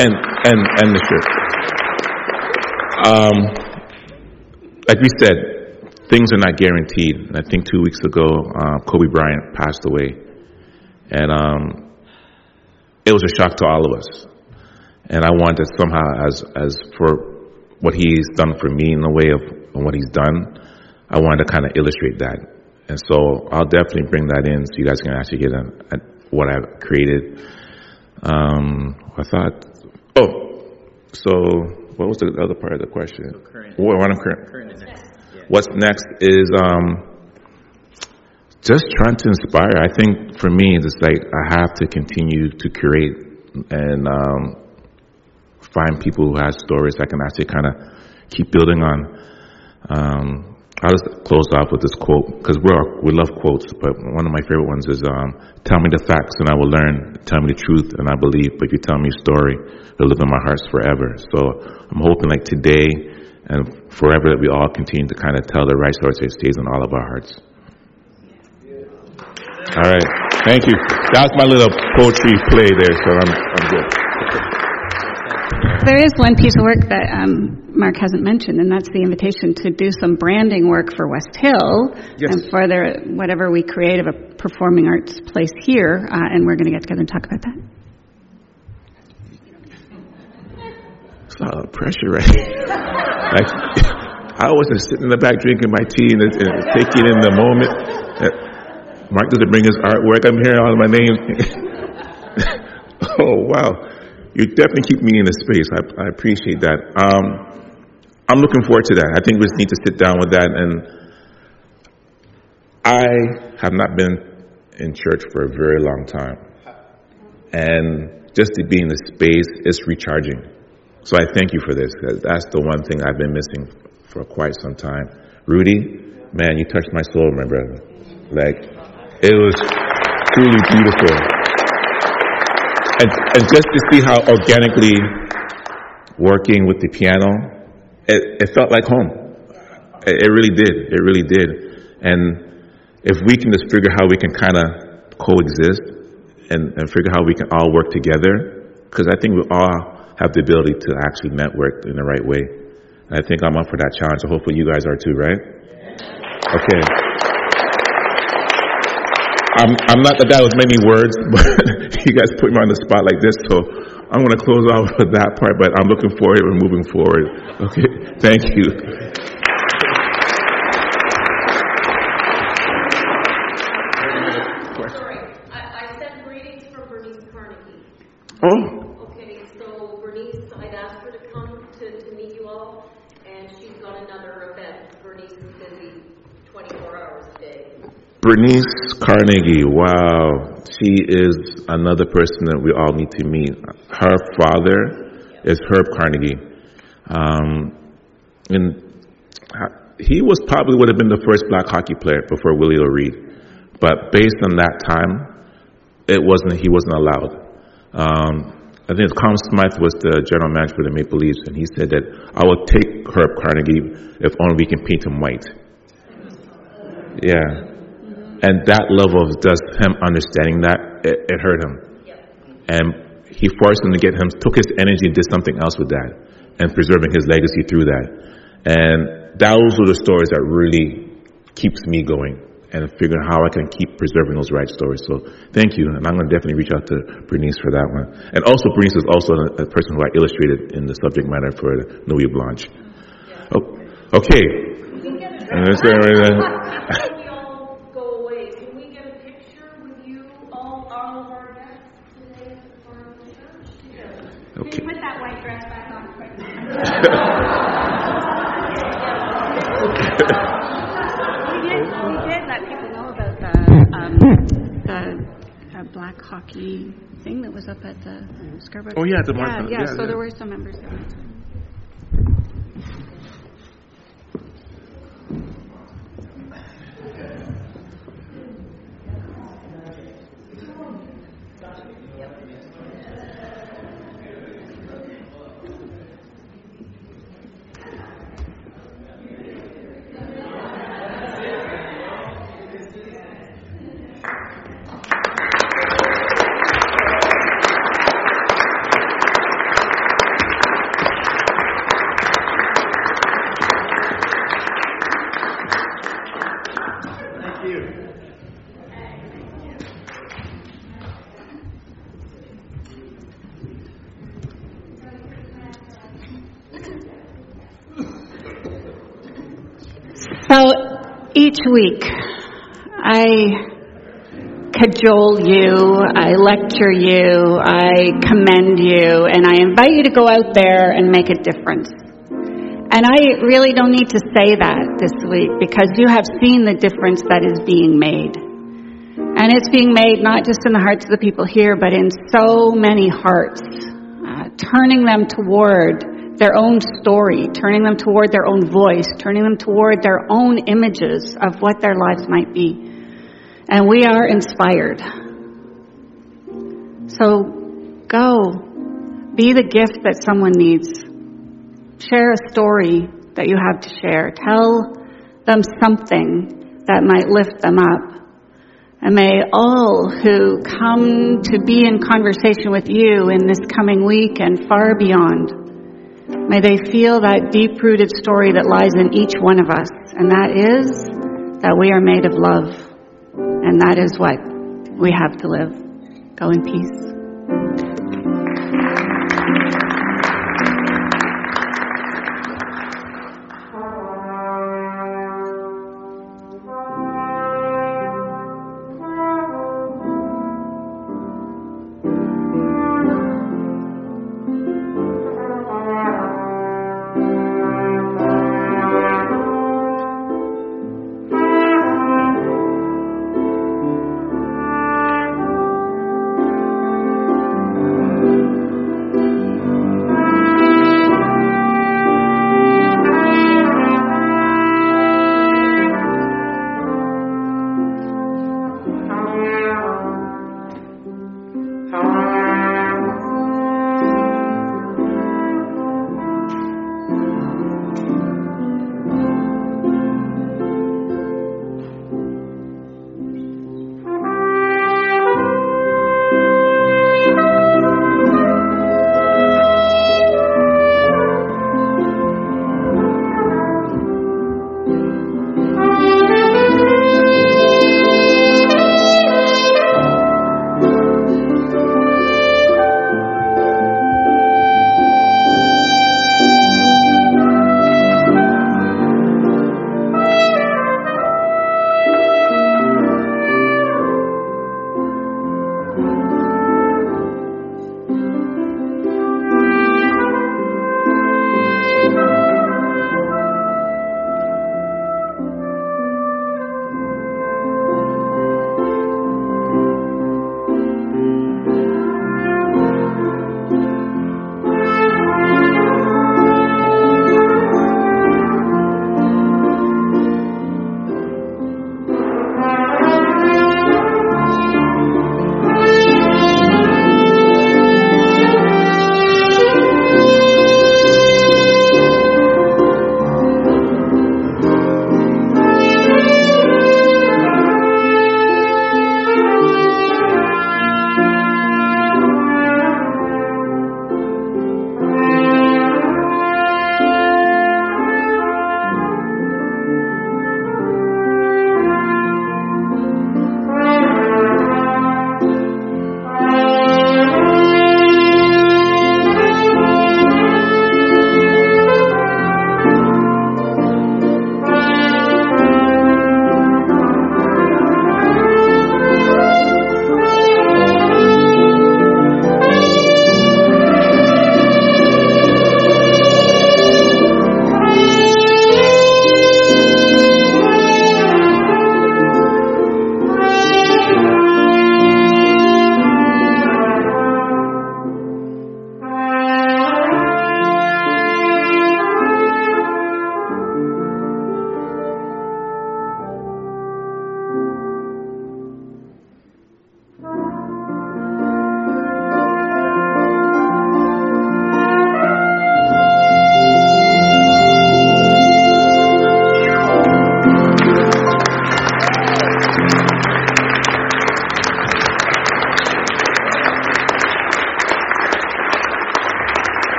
S12: And and and the shirt. Um, like we said, things are not guaranteed. And I think two weeks ago, uh, Kobe Bryant passed away, and um, it was a shock to all of us. And I wanted somehow, as as for what he's done for me in the way of what he's done, I wanted to kind of illustrate that. And so I'll definitely bring that in so you guys can actually get a, a, what I've created. Um, I thought, oh, so what was the other part of the question? what, what I'm current. What's next is um, just trying to inspire. I think for me, it's like I have to continue to curate and um, find people who have stories I can actually kind of keep building on. Um, I'll just close off with this quote because we're we love quotes, but one of my favorite ones is um, "Tell me the facts and I will learn. Tell me the truth and I believe. But if you tell me a story, it'll live in my hearts forever." So I'm hoping like today and forever that we all continue to kind of tell the right story so it stays in all of our hearts. All right, thank you. That's my little poetry play there, so I'm I'm good.
S4: There is one piece of work that um, Mark hasn't mentioned, and that's the invitation to do some branding work for West Hill
S12: Yes.
S4: and for their, whatever we create of a performing arts place here, uh, and we're going to get together and talk about that.
S12: It's a lot of pressure, right? like, I wasn't sitting in the back drinking my tea and, and taking in the moment. Mark doesn't bring his artwork. I'm hearing all of my names. oh, wow. You definitely keep me in the space. I, I appreciate that. Um, I'm looking forward to that. I think we just need to sit down with that. And I have not been in church for a very long time. And just to be in the space is recharging. So I thank you for this. That's the one thing I've been missing for quite some time. Rudy, man, you touched my soul, my brother. Like, it was truly beautiful. And, and just to see how organically working with the piano, it, it felt like home. It, it really did. It really did. And if we can just figure how we can kind of coexist and, and figure how we can all work together, because I think we all have the ability to actually network in the right way. And I think I'm up for that challenge. So hopefully you guys are too, right? Okay. I'm, I'm not the guy with many words, but you guys put me on the spot like this, so I'm going to close off with that part, but I'm looking forward to moving forward. Okay, thank you.
S13: Sorry, I, I sent greetings from Bernice Carnegie.
S12: Oh,
S13: Okay, so Bernice, I'd asked her to come to, to meet you all, and she's got another event. Bernice is busy twenty-four hours a day.
S12: Bernice Carnegie, wow. She is another person that we all need to meet. Her father is Herb Carnegie. Um, and he was probably would have been the first black hockey player before Willie O'Ree. But based on that time, it wasn't, he wasn't allowed. Um, I think Tom Smythe was the general manager for the Maple Leafs, and he said that I will take Herb Carnegie if only we can paint him white. Yeah. And that level of just him understanding that, it, it hurt him. And he forced him to get him, took his energy and did something else with that, and preserving his legacy through that. And those are the stories that really keeps me going and figuring how I can keep preserving those right stories. So thank you, and I'm going to definitely reach out to Bernice for that one. And also, Bernice is also a, person who I illustrated in the subject matter for Nuit Blanche. Oh, okay. And that's
S13: Before we all go away, can we get a picture with you, all, all of our guests today at the front of the church together?
S12: Okay.
S13: Put that white dress back on quick?
S4: We did, we did let people know about the, um, the uh, black hockey thing that was up at the Scarborough.
S12: Oh, yeah, the
S4: Yeah,
S12: Mark-
S4: yeah,
S12: yeah,
S4: so
S12: yeah.
S4: there were some members there. So each week, I cajole you, I lecture you, I commend you, and I invite you to go out there and make a difference. And I really don't need to say that this week because you have seen the difference that is being made. And it's being made not just in the hearts of the people here, but in so many hearts, uh, turning them toward their own story, turning them toward their own voice, turning them toward their own images of what their lives might be. And we are inspired. So go, be the gift that someone needs. Share a story that you have to share. Tell them something that might lift them up. And may all who come to be in conversation with you in this coming week and far beyond, may they feel that deep rooted story that lies in each one of us. And that is that we are made of love. And that is what we have to live. Go in peace.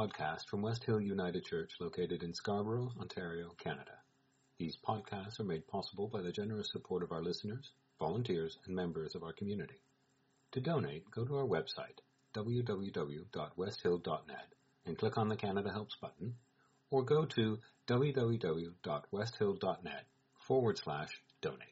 S1: Podcast from West Hill United Church located in Scarborough, Ontario, Canada. These podcasts are made possible by the generous support of our listeners, volunteers, and members of our community. To donate, go to our website, www.westhill.net, and click on the Canada Helps button, or go to www.westhill.net forward slash donate.